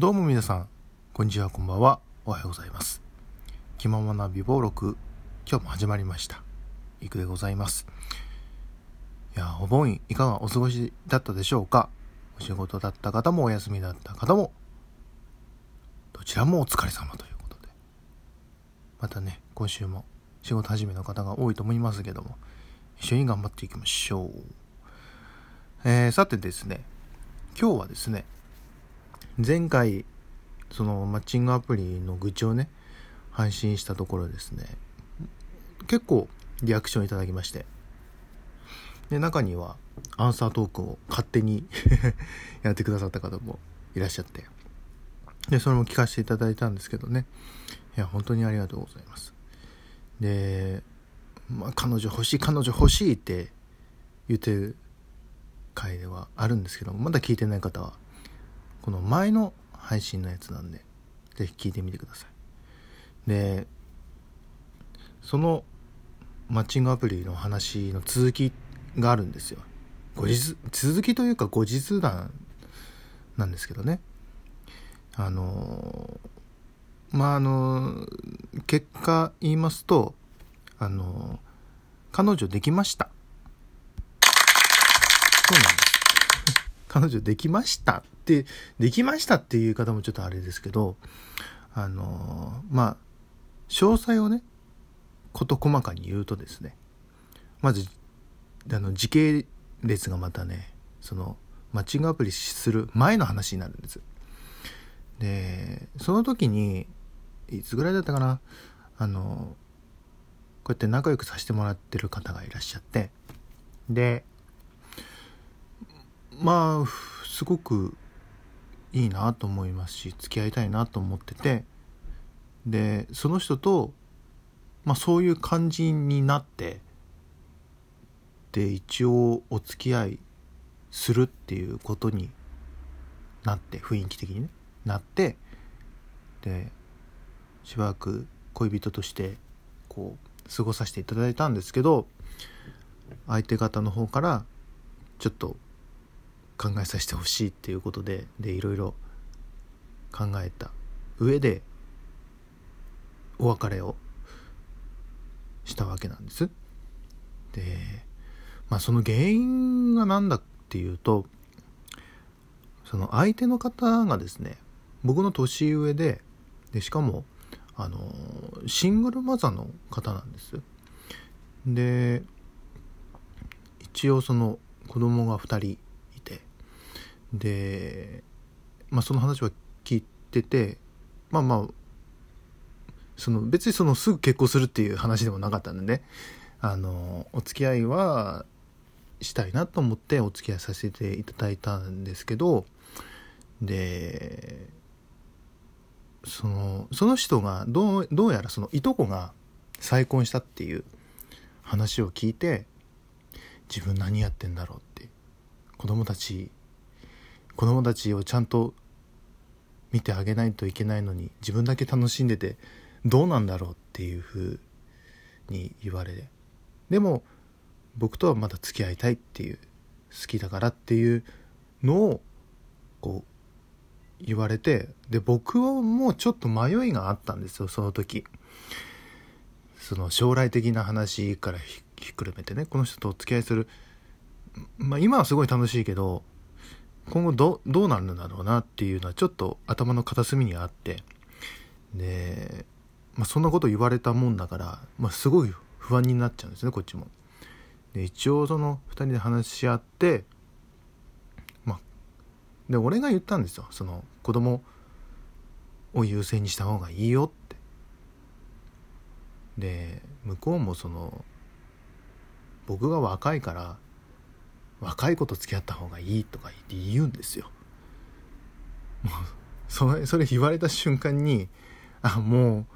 どうも皆さん、こんにちは、こんばんは。おはようございます。気ままな美貌録、今日も始まりました。いくでございます。いや、お盆いかがお過ごしだったでしょうか？お仕事だった方もお休みだった方も、どちらもお疲れ様ということで。またね、今週も仕事始めの方が多いと思いますけども、一緒に頑張っていきましょう。えー、さてですね、今日はですね、前回そのマッチングアプリの愚痴をね配信したところですね。結構リアクションいただきまして。で中にはアンサートークを勝手に やってくださった方もいらっしゃって。でそれも聞かせていただいたんですけどね。いや本当にありがとうございます。で、まあ、彼女欲しい彼女欲しいって言ってる回ではあるんですけどもまだ聞いてない方はこの前の配信のやつなんで、ぜひ聞いてみてください。で、そのマッチングアプリの話の続きがあるんですよ。後日、続きというか後日談なんですけどね。あの、まあ、あの、結果言いますと、あの、彼女できました。そうなんです。彼女できました、できましたっていう方もちょっとあれですけど、あのー、まあ、詳細をね、事細かに言うとですね、まず、あの、時系列がまたね、その、マッチングアプリする前の話になるんです。で、その時に、いつぐらいだったかな、あの、こうやって仲良くさせてもらってる方がいらっしゃって、で、まあすごくいいなと思いますし付き合いたいなと思ってて。でその人と、まあ、そういう感じになってで一応お付き合いするっていうことになって雰囲気的にね。なってでしばらく恋人としてこう過ごさせていただいたんですけど相手方の方からちょっと考えさせてほしいっていうことででいろいろ考えた上でお別れをしたわけなんです。でまあその原因が何だっていうとその相手の方がですね僕の年上ででしかもあのシングルマザーの方なんです。で一応その子供が2人で、まあ、その話は聞いててまあまあその別にそのすぐ結婚するっていう話でもなかったんでね。あのお付き合いはしたいなと思ってお付き合いさせていただいたんですけどでそのその人がどうどうやらそのいとこが再婚したっていう話を聞いて自分何やってんだろうって子供たち子供たちをちゃんと見てあげないといけないのに自分だけ楽しんでてどうなんだろうっていうふうに言われでも僕とはまだ付き合いたいっていう好きだからっていうのをこう言われてで僕はもうちょっと迷いがあったんですよその時。その将来的な話からひっくるめてねこの人とお付き合いする。まあ今はすごい楽しいけど今後どどうなるんだろうなっていうのはちょっと頭の片隅にあってで、まあ、そんなこと言われたもんだから、まあ、すごい不安になっちゃうんですねこっちも。で一応その2人で話し合ってまあで俺が言ったんですよその子供を優先にした方がいいよって。で向こうもその僕が若いから若い子と付き合った方がいいとか言って言うんですよ。もうそれそれ言われた瞬間にあも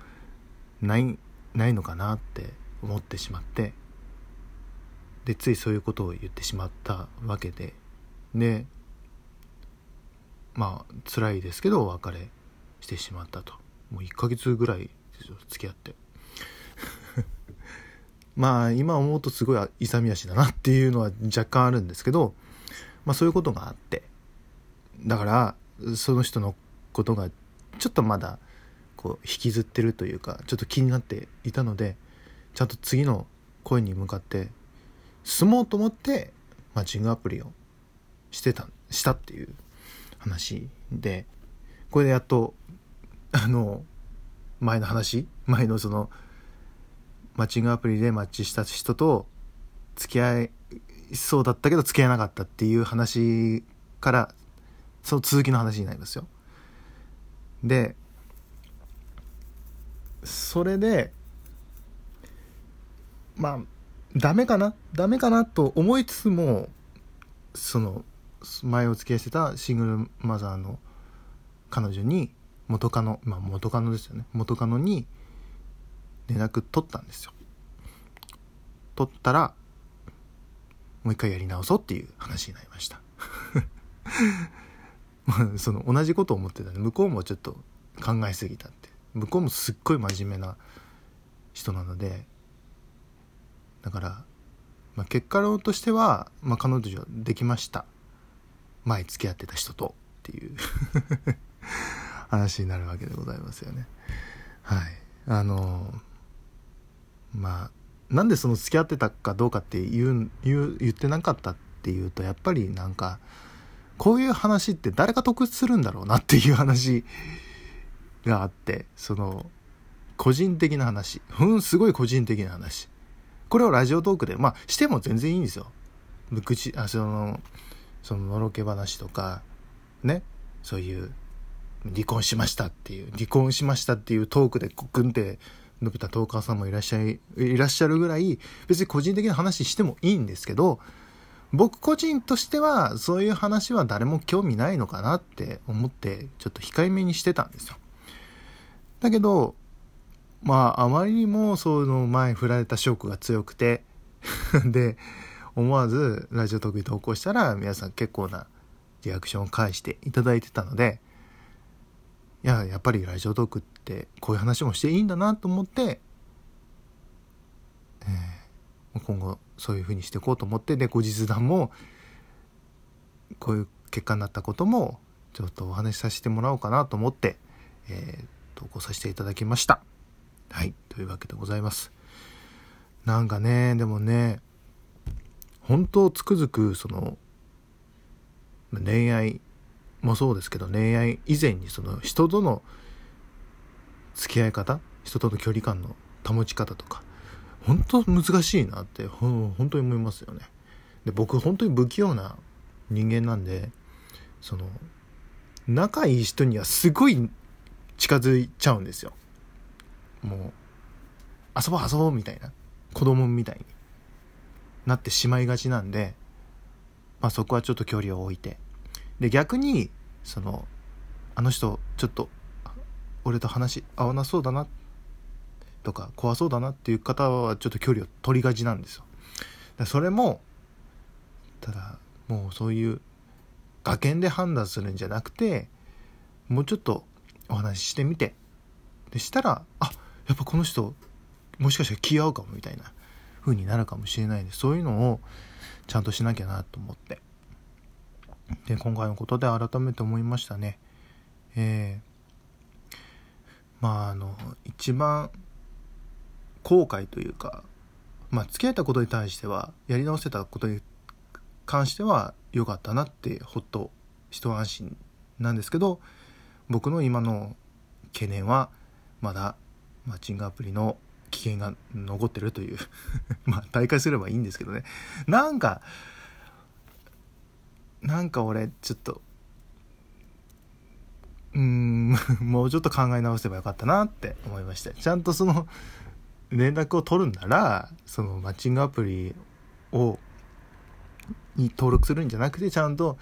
うないないのかなって思ってしまって。でついそういうことを言ってしまったわけで。でまあ辛いですけどお別れしてしまったと。もう1ヶ月ぐらいですよ付き合って。まあ今思うとすごい勇み足だなっていうのは若干あるんですけど、まあそういうことがあって、だからその人のことがちょっとまだこう引きずってるというかちょっと気になっていたのでちゃんと次の声に向かって進もうと思ってマッチングアプリをしてたしたっていう話でこれでやっとあの前の話？前のそのマッチングアプリでマッチした人と付き合いそうだったけど付き合えなかったっていう話からその続きの話になりますよ。でそれでまあダメかな？ダメかなと思いつつもその前お付き合いしてたシングルマザーの彼女に元カノまあ元カノですよね元カノに連絡取ったんですよ。取ったらもう一回やり直そうっていう話になりました。その同じことを思ってたんで向こうもちょっと考えすぎたって。向こうもすっごい真面目な人なのでだから、まあ、結果論としては、まあ、彼女はできました。前付き合ってた人とっていう 話になるわけでございますよね。はい。あのまあなんでその付き合ってたかどうかって言う言う言ってなかったっていうとやっぱりなんかこういう話って誰が得するんだろうなっていう話があってその個人的な話。うんすごい個人的な話。これをラジオトークでまあしても全然いいんですよ。口あそのそののろけ話とかね。そういう離婚しましたっていう離婚しましたっていうトークでグンって伸びたトーカーさんもいらっしゃいいらっしゃるぐらい別に個人的な話してもいいんですけど僕個人としてはそういう話は誰も興味ないのかなって思ってちょっと控えめにしてたんですよ。だけどまああまりにもその前振られたショックが強くて で思わずラジオ特に投稿したら皆さん結構なリアクションを返していただいてたのでいややっぱりラジオトークってこういう話もしていいんだなと思って、えー、今後そういうふうにしていこうと思ってで後日談もこういう結果になったこともちょっとお話しさせてもらおうかなと思って、えー、投稿させていただきました。はいというわけでございます。なんかねでもね本当つくづくその恋愛もそうですけど恋愛以前にその人との付き合い方人との距離感の保ち方とか本当難しいなって本当に思いますよね。で僕本当に不器用な人間なんでその仲いい人にはすごい近づいちゃうんですよ。もう遊ぼう遊ぼうみたいな子供みたいになってしまいがちなんで、まあ、そこはちょっと距離を置いてで逆にそのあの人ちょっと俺と話合わなそうだなとか怖そうだなっていう方はちょっと距離を取りがちなんですよ。それもただもうそういう崖で判断するんじゃなくてもうちょっとお話ししてみて。でしたらあやっぱこの人もしかしたら気合うかもみたいな風になるかもしれないんでそういうのをちゃんとしなきゃなと思って。で今回のことで改めて思いましたね。えー、まああの一番後悔というかまあ付き合えたことに対してはやり直せたことに関しては良かったなってほっと一安心なんですけど僕の今の懸念はまだマッチングアプリの危険が残ってるという まあ大会すればいいんですけどね。なんかなんか俺ちょっとうん もうちょっと考え直せばよかったなって思いましてちゃんとその連絡を取るんならそのマッチングアプリをに登録するんじゃなくてちゃんと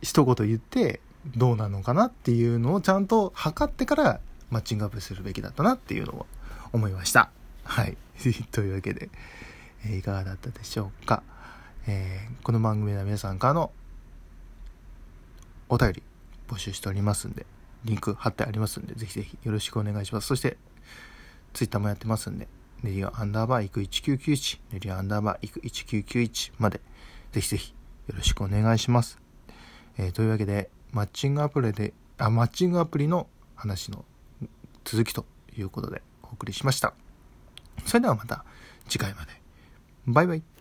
一言言ってどうなのかなっていうのをちゃんと測ってからマッチングアップするべきだったなっていうのを思いました。はい。というわけで、えー、いかがだったでしょうか？えー、この番組では皆さんからのお便り募集しておりますんで、リンク貼ってありますんで、ぜひぜひよろしくお願いします。そして、ツイッターもやってますんで、ネリアアンダーバー行く1991、ネリアアンダーバー行く1991まで、ぜひぜひよろしくお願いします。えー、というわけで、マッチングアプリで、あマッチングアプリの話の続きということでお送りしました。それではまた次回まで。バイバイ。